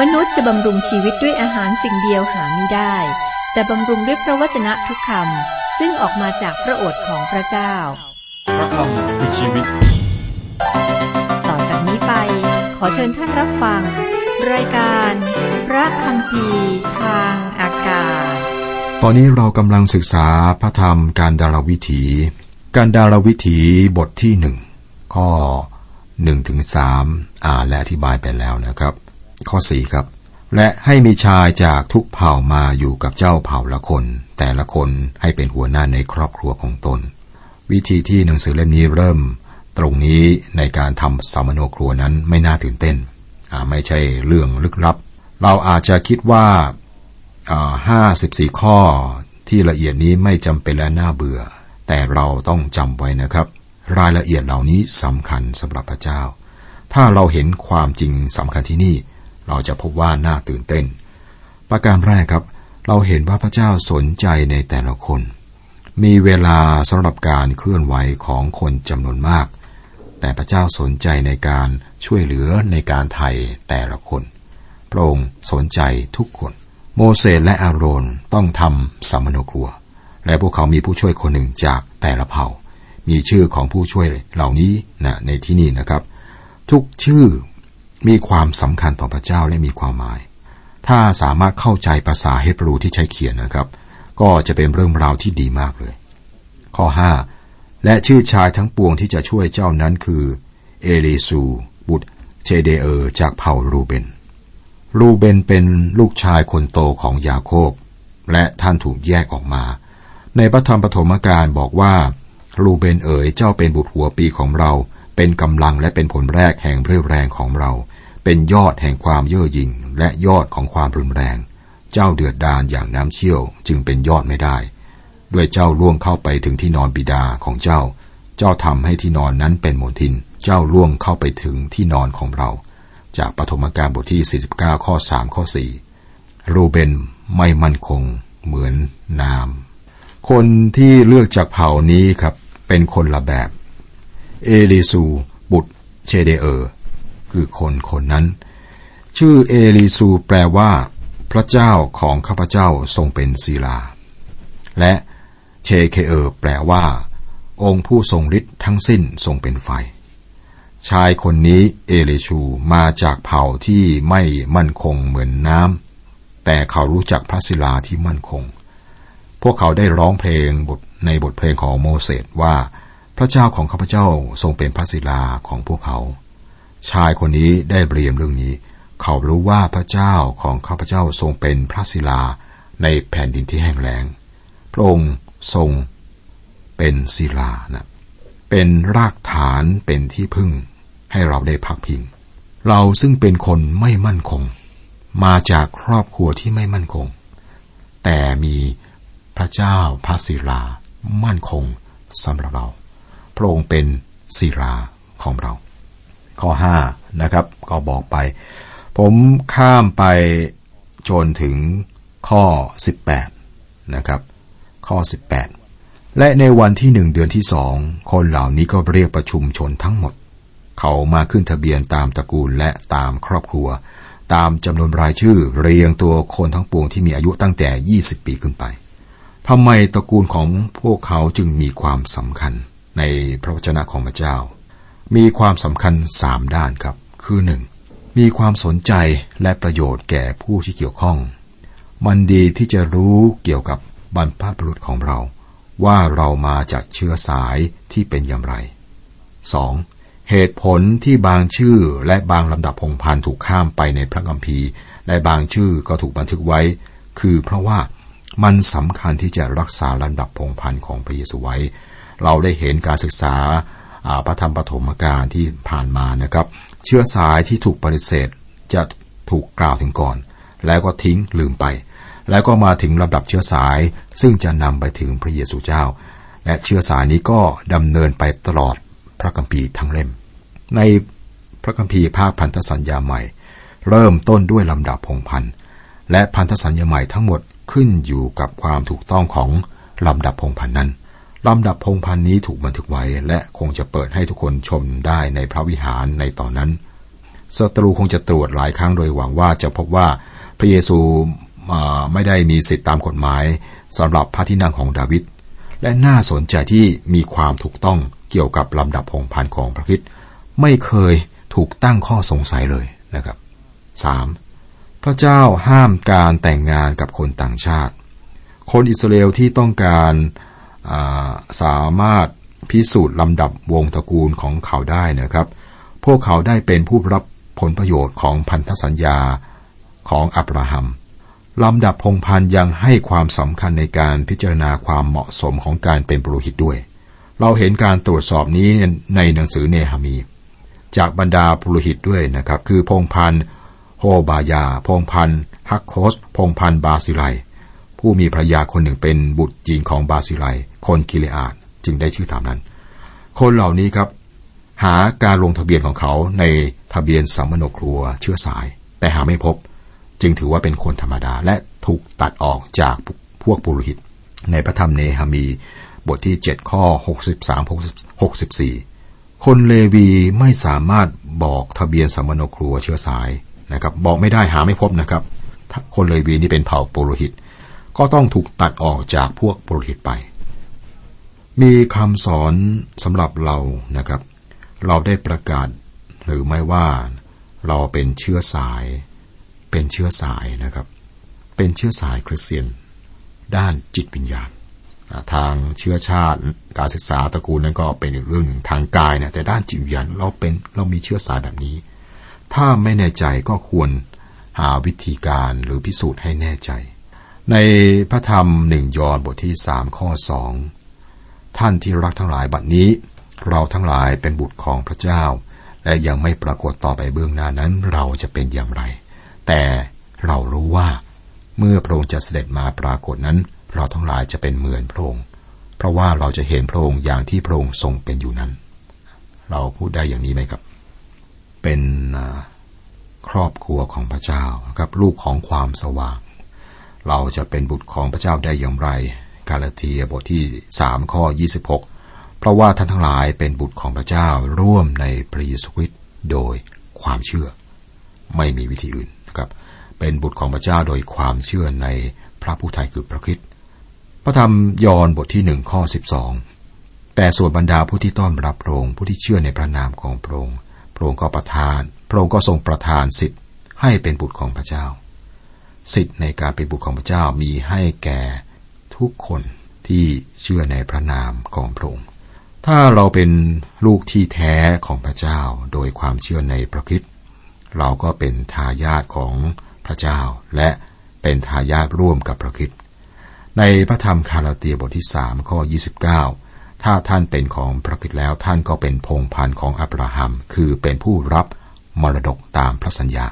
มนุษย์จะบำรุงชีวิตด้วยอาหารสิ่งเดียวหาไม่ได้ แต่บำรุงด้วยพระวจนะทุกคำซึ่งออกมาจากพระโอษฐ์ของพระเจ้า พระคำคือชีวิต ต่อจากนี้ไป ขอเชิญท่านรับฟัง รายการ พระคำพีทางอากาศ ตอนนี้เรากำลังศึกษาพระธรรมการดารวิถี การดารวิถีบทที่หนึ่งข้อหนึ่งถึงสามอ่านและอธิบายไปแล้วนะครับ ข้อสี่ครับ และให้มีชายจากทุกเผ่ามาอยู่กับเจ้าเผ่าละคน แต่ละคนให้เป็นหัวหน้าในครอบครัวของตน วิธีที่หนังสือเล่มนี้เริ่ม ตรงนี้ในการทำสามโนครัวนั้นไม่น่าตื่นเต้นอ่าไม่ใช่เรื่องลึกลับ เราอาจจะคิดว่าห้าสิบสี่ข้อที่ละเอียดนี้ไม่จำเป็นและน่าเบื่อ แต่เราต้องจำไว้นะครับ รายละเอียดเหล่านี้สำคัญสำหรับพระเจ้า ถ้าเราเห็นความจริงสำคัญที่นี่ เราจะพบว่าน่าตื่นเต้น ประการแรกครับ เราเห็นว่าพระเจ้าสนใจในแต่ละคน มีเวลาสำหรับการเคลื่อนไหวของคนจำนวนมาก แต่พระเจ้าสนใจในการช่วยเหลือในการไถ่แต่ละคน พระองค์สนใจทุกคน โมเสสและอาโรนต้องทำสัมมโนครัว และพวกเขามีผู้ช่วยคนหนึ่งจากแต่ละเผ่ามีชื่อของผู้ช่วยเหล่านี้นะในที่นี่นะครับ ทุกชื่อ มีความสำคัญต่อพระเจ้าและมีความหมาย ถ้าสามารถเข้าใจภาษาเฮบรูที่ใช้เขียนนะครับ ก็จะเป็นเรื่องราวที่ดีมากเลย ข้อ 5 และชื่อชายทั้งปวงที่จะช่วยเจ้านั้นคือ เอลิซู บุตรเชเดเออร์จากเผ่ารูเบน รูเบนเป็นลูกชายคนโตของยาโคบ และท่านถูกแยกออกมา ในพระธรรมปฐมกาลบอกว่ารูเบนเอ๋ยเจ้าเป็นบุตรหัวปีของเรา เป็นกำลังและเป็นผลแรกแห่งเรี่ยวแรงของเรา เป็นยอดแห่งความเย่อหยิ่งและยอดของความรุนแรง เจ้าเดือดดานอย่างน้ำเชี่ยวจึงเป็นยอดไม่ได้ ด้วยเจ้าล่วงเข้าไปถึงที่นอนบิดาของเจ้า เจ้าทำให้ที่นอนนั้นเป็นหมนทิน เจ้าล่วงเข้าไปถึงที่นอนของเรา จากปฐมกาลบทที่ 49 ข้อ 3 ข้อ 4 รูเบนไม่มั่นคง เหมือนนามคนที่เลือกจากเผ่านี้ครับเป็นคนละแบบ เอลิซู บุตร เชเดเออร์ คือคนคนนั้น ชื่อเอลิซูแปลว่า พระเจ้าของข้าพเจ้าทรงเป็นศิลา และเชเคเออร์แปลว่า องค์ผู้ทรงฤทธิ์ทั้งสิ้นทรงเป็นไฟ ชายคนนี้เอลิชูมาจากเผ่าที่ไม่มั่นคงเหมือนน้ำแต่เขารู้จักพระศิลาที่มั่นคง พวกเขาได้ร้องเพลงบทในบทเพลงของโมเสสว่า พระเจ้าของข้าพเจ้าทรงเป็นพระศิลาของพวกเขา ชายคนนี้ได้เรียนเรื่องนี้ เขารู้ว่าพระเจ้าของข้าพเจ้าทรงเป็นพระศิลาในแผ่นดินที่แห้งแล้ง พระองค์ทรงเป็นศิลานะเป็นรากฐานเป็นที่พึ่ง ให้เราได้พักพิง เราซึ่งเป็นคนไม่มั่นคง มาจากครอบครัวที่ไม่มั่นคง แต่มีพระเจ้าพระศิลา มั่นคงสำหรับเรา พระองค์เป็นศิลาของเรา ข้อห้านะครับ ก็บอกไป ผมข้ามไปจนถึงข้อ 18นะครับ ข้อ 18 และในวันที่หนึ่งเดือนที่สองคนเหล่านี้ก็เรียกประชุมชนทั้งหมด เขามาขึ้นทะเบียนตามตระกูลและตามครอบครัว ตามจำนวนรายชื่อเรียงตัวคนทั้งปวงที่มีอายุตั้งแต่ 20 ปีขึ้นไปทำไมตระกูลของพวกเขาจึงมีความสำคัญในพระวจนะของพระเจ้า มีความสำคัญสามด้านครับ คือหนึ่งมีความสนใจและประโยชน์แก่ผู้ที่เกี่ยวข้อง มันดีที่จะรู้เกี่ยวกับบรรพบุรุษของเรา ว่าเรามาจากเชื้อสายที่เป็นอย่างไร 2. เหตุผลที่บางชื่อและบางลำดับพงพันถูกข้ามไปในพระคัมภีร์ และบางชื่อก็ถูกบันทึกไว้ คือเพราะว่ามันสำคัญที่จะรักษาลำดับพงพันของพระเยซูไว้ เราได้เห็นการศึกษา พระธรรมปฐมกาลที่ผ่านมานะครับ เชื้อสายที่ถูกปฏิเสธจะถูกกล่าวถึงก่อน แล้วก็ทิ้งลืมไป แล้วก็มาถึงลำดับเชื้อสายซึ่งจะนำไปถึงพระเยซูเจ้า และเชื้อสายนี้ก็ดำเนินไปตลอดพระคัมภีร์ทั้งเล่ม ในพระคัมภีร์ภาคพันธสัญญาใหม่ เริ่มต้นด้วยลำดับพงพันธ์และพันธสัญญาใหม่ทั้งหมดขึ้นอยู่กับความถูกต้องของลำดับพงพันธ์นั้น ลำดับพงพันนี้ถูกบันทึกไว้ และคงจะเปิดให้ทุกคนชมได้ในพระวิหารในตอนนั้น ศัตรูคงจะตรวจหลายครั้งโดยหวังว่าจะพบว่าพระเยซูไม่ได้มีสิทธิตามกฎหมายสำหรับพระที่นั่งของดาวิดและน่าสนใจที่มีความถูกต้องเกี่ยวกับลำดับพงพันของพระคิดไม่เคยถูกตั้งข้อสงสัยเลยนะครับ 3. พระเจ้าห้ามการแต่งงานกับคนต่างชาติ คนอิสราเอลที่ต้องการ สามารถพิสูจน์ลำดับวงตระกูลของเขาได้นะครับ พวกเขาได้เป็นผู้รับผลประโยชน์ของพันธสัญญาของอับราฮัมลำดับพงพันยังให้ความสำคัญในการพิจารณาความเหมาะสมของการเป็นปุโรหิตด้วย เราเห็นการตรวจสอบนี้ในหนังสือเนหามี จากบรรดาปุโรหิตด้วยนะครับ คือพงพันโฮบายา พงพันฮักโคส พงพันบาซิไล ผู้มีภรรยาคนหนึ่งเป็นบุตรจีนของบาซิไล คนกิเลอาดจึงได้ชื่อตามนั้น คนเหล่านี้ครับ หาการลงทะเบียนของเขาในทะเบียนสัมมโนครัวเชื้อสาย แต่หาไม่พบ จึงถือว่าเป็นคนธรรมดาและถูกตัดออกจากพวกปุโรหิต ในพระธรรมเนหามีบทที่ 7 ข้อ 63 64 คนเลวีไม่สามารถบอกทะเบียนสมโนครัวเชื้อสายนะครับ บอกไม่ได้หาไม่พบนะครับ คนเลวีนี่เป็นเผ่าปุโรหิต ก็ต้องถูกตัดออกจากพวกปุโรหิตไป มีคำสอนสำหรับเรานะครับ เราได้ประกาศหรือไม่ว่าเราเป็นเชื้อสาย เป็นเชื้อสายนะครับ เป็นเชื้อสายคริสเตียน ด้านจิตวิญญาณทางเชื้อชาติการศึกษาตระกูลนั้นก็เป็นอีกเรื่องหนึ่งทางกายนี่ยแต่ด้านจิตวิญญาณเราเป็นเรามีเชื้อสายแบบนี้ ถ้าไม่แน่ใจก็ควรหาวิธีการหรือพิสูจน์ให้แน่ใจ ในพระธรรมหนึ่งยอห์นบทที่สามข้อสองท่านที่รักทั้งหลายบัดนี้ เราทั้งหลายเป็นบุตรของพระเจ้า และยังไม่ปรากฏต่อไปเบื้องหน้านั้นเราจะเป็นอย่างไร แต่เรารู้ว่า เมื่อพระองค์จะเสด็จมาปรากฏนั้น เราทั้งหลายจะเป็นเหมือนพระองค์เพราะว่าเราจะเห็นพระองค์อย่างที่พระองค์ทรงเป็นอยู่นั้น เราพูดได้อย่างนี้ไหมครับ เป็นครอบครัวของพระเจ้าครับลูกของความสว่าง เราจะเป็นบุตรของพระเจ้าได้อย่างไร กาลาเทียบทที่สามข้อยี่สิบหกเพราะว่าท่านทั้งหลายเป็นบุตรของพระเจ้าร่วมในพระเยซูคริสต์โดยความเชื่อ ไม่มีวิธีอื่นครับ เป็นบุตรของพระเจ้าโดยความเชื่อในพระผู้ไทยคือพระคิดพระธรรมยอห์นบทที่หนึ่งข้อสิบสองแต่ส่วนบรรดาผู้ที่ต้อนรับพระองค์ผู้ที่เชื่อในพระนามของพระองค์พระองค์ก็ประทาน พระองค์ก็ทรงประทานสิทธิ์ให้เป็นบุตรของพระเจ้า สิทธิ์ในการเป็นบุตรของพระเจ้ามีให้แก่ทุกคนที่เชื่อในพระนามของพระองค์ ถ้าเราเป็นลูกที่แท้ของพระเจ้าโดยความเชื่อในพระคิดเราก็เป็นทายาทของพระเจ้า และเป็นทายาทร่วมกับพระคิดในพระธรรมคาราเตียบทที่สามข้อ29 ถ้าท่านเป็นของพระคิดแล้วท่านก็เป็นพงพันธ์ของอับราฮัม คือเป็นผู้รับมรดกตามพระสัญญา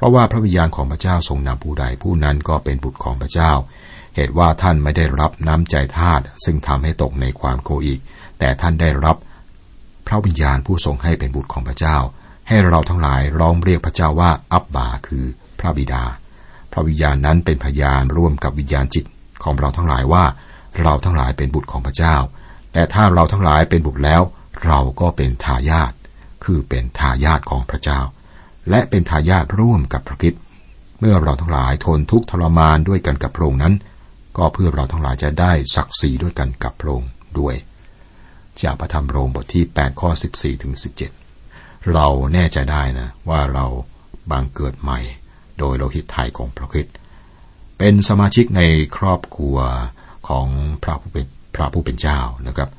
เพราะว่าพระวิญญาณของพระเจ้าทรงนำผู้ใดผู้นั้นก็เป็นบุตรของพระเจ้า เหตุว่าท่านไม่ได้รับน้ำใจทาตซึ่งทำให้ตกในความโกอีก แต่ท่านได้รับพระวิญญาณผู้ทรงให้เป็นบุตรของพระเจ้า ให้เราทั้งหลายร้องเรียกพระเจ้าว่าอับบาคือพระบิดา พระวิญญาณนั้นเป็นพยานร่วมกับวิญญาณจิตของเราทั้งหลายว่า เราทั้งหลายเป็นบุตรของพระเจ้าแต่ถ้าเราทั้งหลายเป็นบุตรแล้ว เราก็เป็นทายาทคือเป็นทายาทของพระเจ้า และเป็นทายาทร่วมกับพระคิดเมื่อเราทั้งหลายทนทุกข์ทรมานด้วยกันกับพระองค์นั้น ก็เพื่อเราทั้งหลายจะได้ศักดิ์ศรีด้วยกันกับพระองค์ด้วย จากพระธรรมโรมบทที่ 8 ข้อ 14 ถึง 17 เราแน่ใจได้นะ ว่าเราบางเกิดใหม่ โดยโลหิตไทยของพระคิดเป็นสมาชิกในครอบครัวของพระผู้เป็นพระผู้เป็นเจ้านะครับ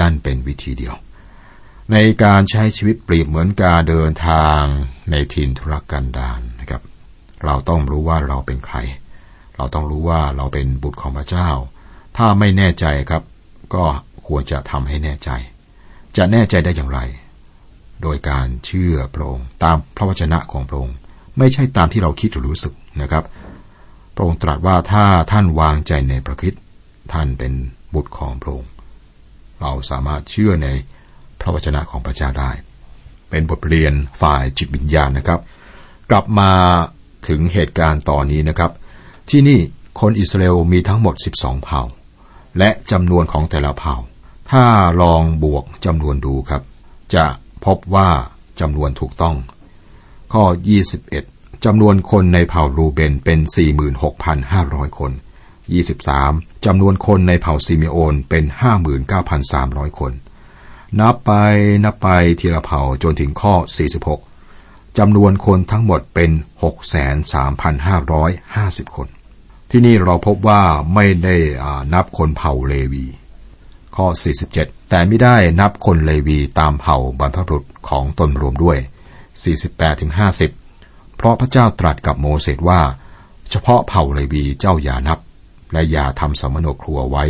นั่นเป็นวิธีเดียว ในการใช้ชีวิตเปรียบเหมือนการเดินทางในถิ่นทุรกันดารนนะครับ เราต้องรู้ว่าเราเป็นใคร เราต้องรู้ว่าเราเป็นบุตรของพระเจ้า ถ้าไม่แน่ใจครับ ก็ควรจะทำให้แน่ใจ จะแน่ใจได้อย่างไร โดยการเชื่อพระองค์ตามพระวจนะของพระองค์ไม่ใช่ตามที่เราคิดหรือรู้สึกนะครับ พระองค์ตรัสว่าถ้าท่านวางใจในพระคิดท่านเป็นบุตรของพระองค์เราสามารถเชื่อใน พระวจนะของพระเจ้าได้ เป็นบทเรียนฝ่ายจิตวิญญาณนะครับ กลับมาถึงเหตุการณ์ต่อนนี้นะครับ ที่นี่คนอิสราเอลมีทั้งหมด 12 เผ่า และจำนวนของแต่ละเผ่า ถ้าลองบวกจำนวนดูครับ จะพบว่าจำนวนถูกต้อง ข้อ 21จำนวนคนในเผ่ารูเบนเป็น 46,500 คน 23จำนวนคนในเผ่าซิเมโอนเป็น 59,300 คน นับไปนับไปทีละเผ่าจนถึงข้อ 46จำนวนคนทั้งหมดเป็น 63,550 คน ที่นี่เราพบว่าไม่ได้นับคนเผ่าเลวี ข้อ 47 แต่ไม่ได้นับคนเลวีตามเผ่าบรรพบุรุษของตนรวมด้วย 48-50 เพราะพระเจ้าตรัสกับโมเสสว่า เฉพาะเผ่าเลวีเจ้าอย่านับ และอย่าทำสมโนครัวไว้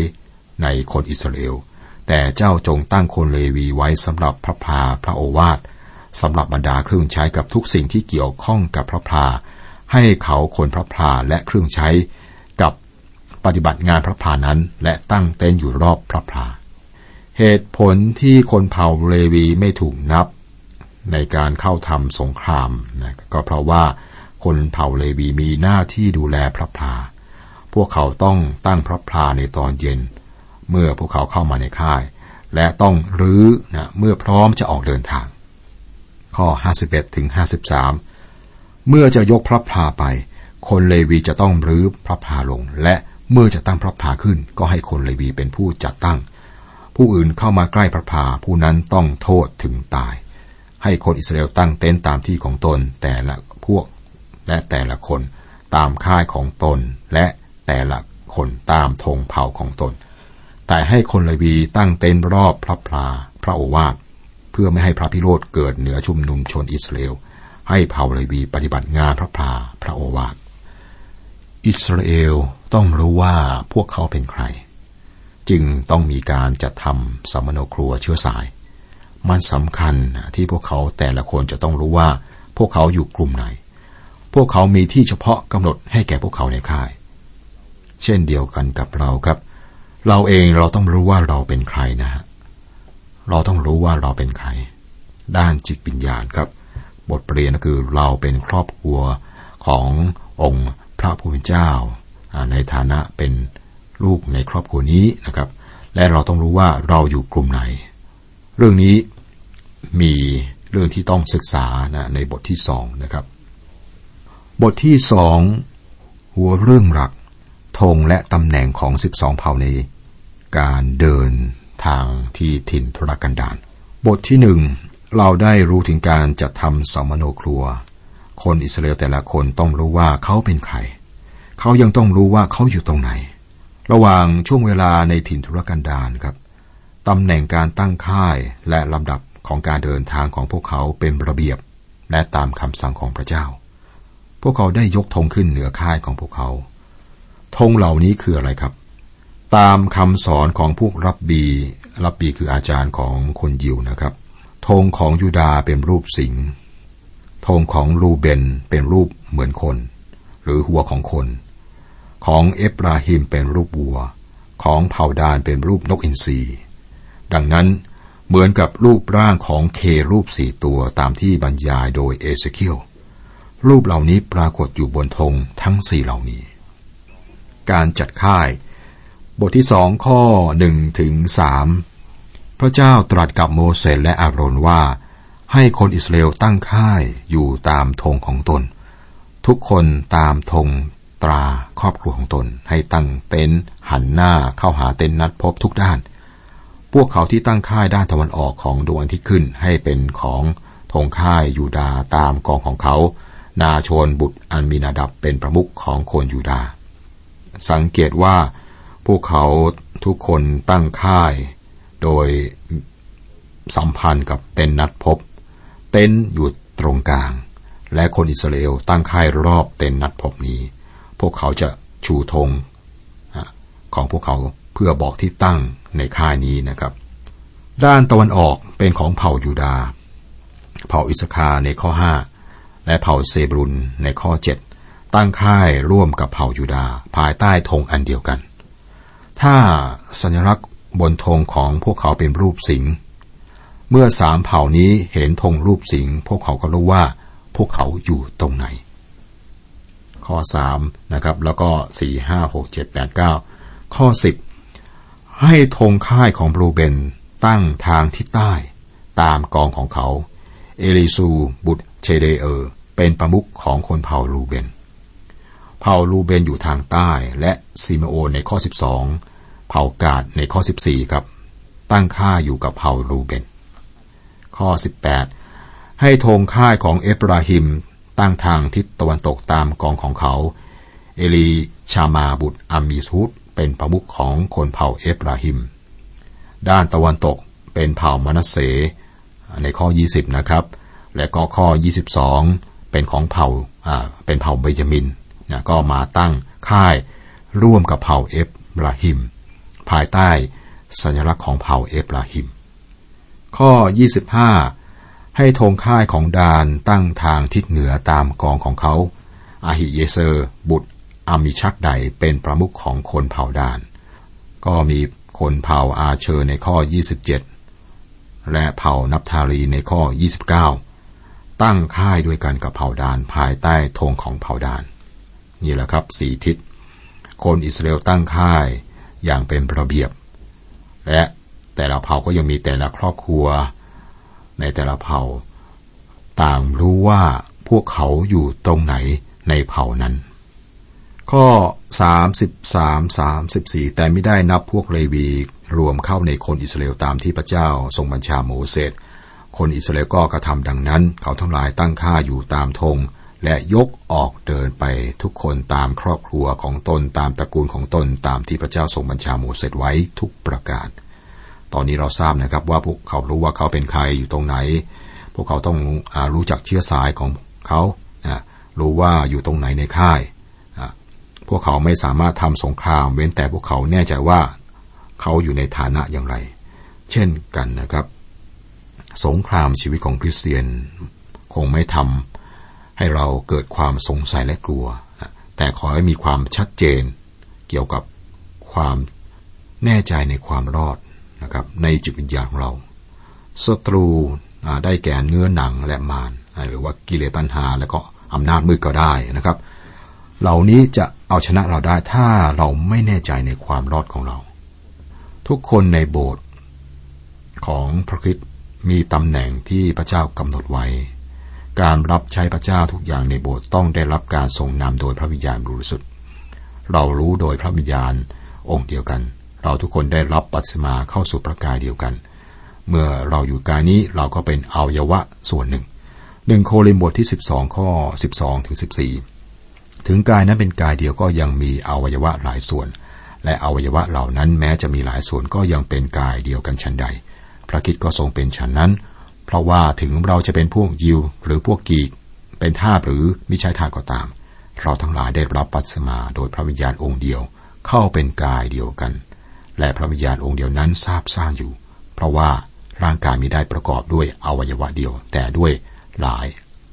ในคนอิสราเอล แต่เจ้าจงตั้งคนเลวีไว้สำหรับพระพาพระโอวาทสำหรับบรรดาเครื่องใช้กับทุกสิ่งที่เกี่ยวข้องกับพระพาให้เขาคนพระพาและเครื่องใช้กับปฏิบัติงานพระพานั้น และตั้งเต็นท์อยู่รอบพระพาเหตุผลที่คนเผ่าเลวีไม่ถูกนับ ในการเข้าทำสงครามนะก็เพราะว่าคนเผ่าเลวีมีหน้าที่ดูแลพระพาพวกเขาต้องตั้งพระพาในตอนเย็น เมื่อพวกเขาเข้ามาในค่าย และต้องรื้อนะเมื่อพร้อมจะออกเดินทาง ข้อ 51ถึง53 เมื่อจะยกพระพลาไป คนเลวีจะต้องรื้อพระพลาลง และเมื่อจะตั้งพระพลาขึ้น ก็ให้คนเลวีเป็นผู้จัดตั้ง ผู้อื่นเข้ามาใกล้พระพลาผู้นั้นต้องโทษถึงตาย ให้คนอิสราเอลตั้งเต็นท์ตามที่ของตนแต่ละพวกและแต่ละคนตามค่ายของตนและแต่ละคนตามธงเผ่าของตน แต่ให้คนเลวีตั้งเต็นท์รอบพระพลาพระโอวาทเพื่อไม่ให้พระพิโรธเกิดเหนือชุมนุมชนอิสราเอล ให้เผ่าเลวีปฏิบัติงานพระพลาพระโอวาทอิสราเอลต้องรู้ว่าพวกเขาเป็นใคร จึงต้องมีการจัดทำสมโนครัวเชื้อสาย มันสำคัญที่พวกเขาแต่ละคนจะต้องรู้ว่า พวกเขาอยู่กลุ่มไหน พวกเขามีที่เฉพาะกำหนดให้แก่พวกเขาในค่าย เช่นเดียวกันกับเราครับ เราเองเราต้องรู้ว่าเราเป็นใครนะฮะเราต้องรู้ว่าเราเป็นใคร ด้านจิตวิญญาณครับ บทเรียนก็คือเราเป็นครอบครัวขององค์พระผู้เป็นเจ้า ในฐานะเป็นลูกในครอบครัวนี้นะครับ และเราต้องรู้ว่าเราอยู่กลุ่มไหน เรื่องนี้มีเรื่องที่ต้องศึกษานะในบทที่สองนะครับ บทที่สองหัวเรื่องหลักธงและตำแหน่งของสิบสองเผ่าใน การเดินทางที่ถิ่นทุรกันดารบทที่หนึ่งเราได้รู้ถึงการจัดทำสมโนครัว คนอิสราเอลแต่ละคนต้องรู้ว่าเขาเป็นใคร เขายังต้องรู้ว่าเขาอยู่ตรงไหน ระหว่างช่วงเวลาในถิ่นทุรกันดารครับตำแหน่งการตั้งค่ายและลำดับของการเดินทางของพวกเขาเป็นระเบียบ และตามคำสั่งของพระเจ้า พวกเขาได้ยกธงขึ้นเหนือค่ายของพวกเขาธงเหล่านี้คืออะไรครับ ตามคำสอนของพวกรับบี รับบีคืออาจารย์ของคนยิวนะครับธงของยูดาเป็นรูปสิงห์ธงของรูเบนเป็นรูปเหมือนคน หรือหัวของคน ของเอฟราอิมเป็นรูปวัว ของเผ่าดานเป็นรูปนกอินทรีดังนั้นเหมือนกับรูปร่างของเครูบสี่ตัวตามที่บรรยายโดยเอเซเคียลรูปเหล่านี้ปรากฏอยู่บนธงทั้งสี่เหล่านี้ การจัดค่าย บทที่สองข้อหนึ่งถึงสามพระเจ้าตรัสกับโมเสสและอาโรนว่า ให้คนอิสราเอลตั้งค่ายอยู่ตามธงของตน ทุกคนตามธงตราครอบครัวของตน ให้ตั้งเต็นท์หันหน้าเข้าหาเต็นท์นัดพบทุกด้าน พวกเขาที่ตั้งค่ายด้านตะวันออกของดวงอาทิตย์ขึ้นให้เป็นของธงค่ายยูดาตามกองของเขา นาโชนบุตรอันมีนาดับเป็นประมุขของคนยูดาสังเกตว่า พวกเขาทุกคนตั้งค่าย โดยสัมพันธ์กับเต็นนัดพบ เต็นอยู่ตรงกลาง และคนอิสราเอลตั้งค่ายรอบเต็นนัดพบนี้ พวกเขาจะชูธงของพวกเขาเพื่อบอกที่ตั้งในค่ายนี้นะครับ ด้านตะวันออกเป็นของเผ่ายูดา เผ่าอิสคาในข้อห้าและเผ่าเซบรุนในข้อเจ็ดตั้งค่ายร่วมกับเผ่ายูดาภายใต้ธงอันเดียวกัน ถ้าสัญลักษณ์บนธงของพวกเขาเป็นรูปสิงเมื่อสามเผ่านี้เห็นธงรูปสิงพวกเขาก็รู้ว่าพวกเขาอยู่ตรงไหน ข้อสามนะครับ แล้วก็สี่ห้าหกเจ็ดแปดเก้าข้อสิบให้ธงค่ายของบรูเบนตั้งทางทิศใต้ ตามกองของเขา เอลิซู บุตรเชเดเออร์เป็นประมุขของคนเผ่าลูเบน เผ่าลูเบนอยู่ทางใต้และซิมโอนในข้อ 12 เผ่ากาดในข้อ 14 ครับ ตั้งค่าอยู่กับเผ่าลูเบน ข้อ 18 ให้ธงค่ายของเอฟราฮิมตั้งทางทิศตะวันตกตามกองของเขา เอลีชามาบุตรอามีซุดเป็นประมุขของคนเผ่าเอฟราฮิม ด้านตะวันตกเป็นเผ่ามนัสเสในข้อ 20 นะครับ และก็ข้อ 22 เป็นของเผ่าเป็นเผ่าเบยามินนะก็มาตั้งค่ายร่วมกับเผ่าเอฟราฮิม ภายใต้สัญลักษณ์ของเผ่าเอฟราฮิม ข้อ 25 ให้ธงค่ายของดานตั้งทางทิศเหนือตามกองของเขา อาหิเยเซอร์ บุตรอามิชักใดเป็นประมุขของคนเผ่าดาน ก็มีคนเผ่าอาเชอร์ในข้อ 27 และเผ่านับทารีในข้อ 29 ตั้งค่ายด้วยกันกับเผ่าดานภายใต้ธงของเผ่าดาน นี่แหละครับสี่ทิศ คนอิสราเอลตั้งค่าย อย่างเป็นระเบียบ และแต่ละเผ่าก็ยังมีแต่ละครอบครัว ในแต่ละเผ่า ต่างรู้ว่าพวกเขาอยู่ตรงไหนในเผ่านั้น ข้อ 33 34 แต่ไม่ได้นับพวกเลวีรวมเข้าในคนอิสราเอลตามที่พระเจ้าทรงบัญชาโมเสสคนอิสราเอลก็กระทำดังนั้น เขาทั้งหลายตั้งค่าอยู่ตามธง และยกออกเดินไปทุกคนตามครอบครัวของตนตามตระกูลของตนตามที่พระเจ้าทรงบัญชาโมเสสไว้ทุกประการ ตอนนี้เราทราบนะครับว่าพวกเขารู้ว่าเขาเป็นใครอยู่ตรงไหน พวกเขาต้องอรู้จักเชื้อสายของเขารู้ว่าอยู่ตรงไหนในค่าย พวกเขาไม่สามารถทำสงคราม เว้นแต่พวกเขาแน่ใจว่าเขาอยู่ในฐานะอย่างไร เช่นกันนะครับ สงครามชีวิตของคริสเตียนคงไม่ทำ ให้เราเกิดความสงสัยและกลัว แต่ขอให้มีความชัดเจน เกี่ยวกับความแน่ใจในความรอดนะครับในจิตวิญญาณของเราศัตรูได้แก่เนื้อหนังและมารหรือว่ากิเลสตัณหา และก็อำนาจมืดก็ได้นะครับ เหล่านี้จะเอาชนะเราได้ถ้าเราไม่แน่ใจในความรอดของเรา ทุกคนในโบสถ์ของพระคิดมีตำแหน่งที่พระเจ้ากำหนดไว้ การรับใช้พระเจ้าทุกอย่างในโบสถ์ต้องได้รับการทรงนำโดยพระวิญญาณบริสุทธิ์ เรารู้โดยพระวิญญาณองค์เดียวกัน เราทุกคนได้รับปัสมาเข้าสู่ประกายเดียวกัน เมื่อเราอยู่กายนี้เราก็เป็นอวัยวะส่วนหนึ่งหนึ่งโคริมบทที่ 12 ข้อ 12 ถึง 14 ถึงกายนั้นเป็นกายเดียวก็ยังมีอวัยวะหลายส่วน และอวัยวะเหล่านั้นแม้จะมีหลายส่วนก็ยังเป็นกายเดียวกันฉันใด พระคิดก็ทรงเป็นฉันนั้น เพราะว่าถึงเราจะเป็นพวกยิวหรือพวกกีก เป็นทาสหรือมิใช่ทาสก็ตาม เราทั้งหลายได้รับปัสมาโดยพระวิญญาณองค์เดียวเข้าเป็นกายเดียวกัน และพระวิญญาณองค์เดียวนั้นทราบซ่านอยู่ เพราะว่าร่างกายมีได้ประกอบด้วยอวัยวะเดียว แต่ด้วยหลาย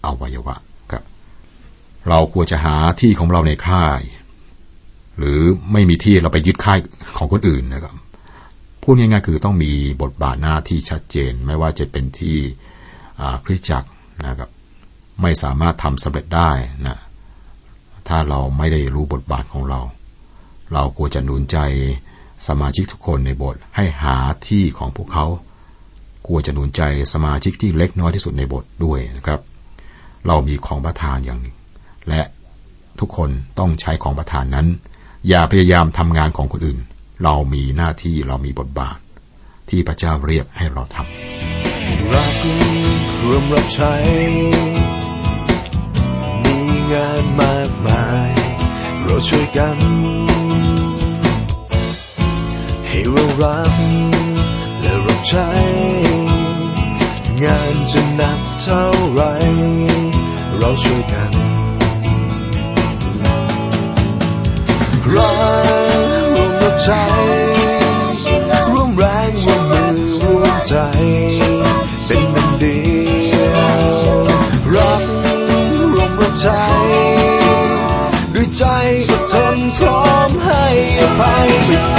อวัยวะครับ เราควรจะหาที่ของเราในค่าย หรือไม่มีที่เราไปยึดค่ายของคนอื่นนะครับ พูดง่ายๆ คือต้องมีบทบาทหน้าที่ชัดเจน ไม่ว่าจะเป็นที่คริสจักรนะครับไม่สามารถทำสำเร็จได้นะถ้าเราไม่ได้รู้บทบาทของเรา เราควรจะหนุนใจสมาชิกทุกคนในโบสถ์ให้หาที่ของพวกเขา ควรจะหนุนใจสมาชิกที่เล็กน้อยที่สุดในโบสถ์ด้วยนะครับ เรามีของประทานอย่างและทุกคนต้องใช้ของประทานนั้น อย่าพยายามทำงานของคนอื่น เรามีหน้าที่เรามีบทบาท ที่พระเจ้าเรียกให้เราทำรักรวมรับใช้ มีงานมากมาย เราช่วยกัน ให้เรารักและรับใช้ งานจะหนักเท่าไร เราช่วยกันรัก ใจ ร่วมแรงร่วมมือร่วมใจ เป็นหนึ่งเดียวรักร่วมหัวใจ ด้วยใจอดทนพร้อมให้อภัย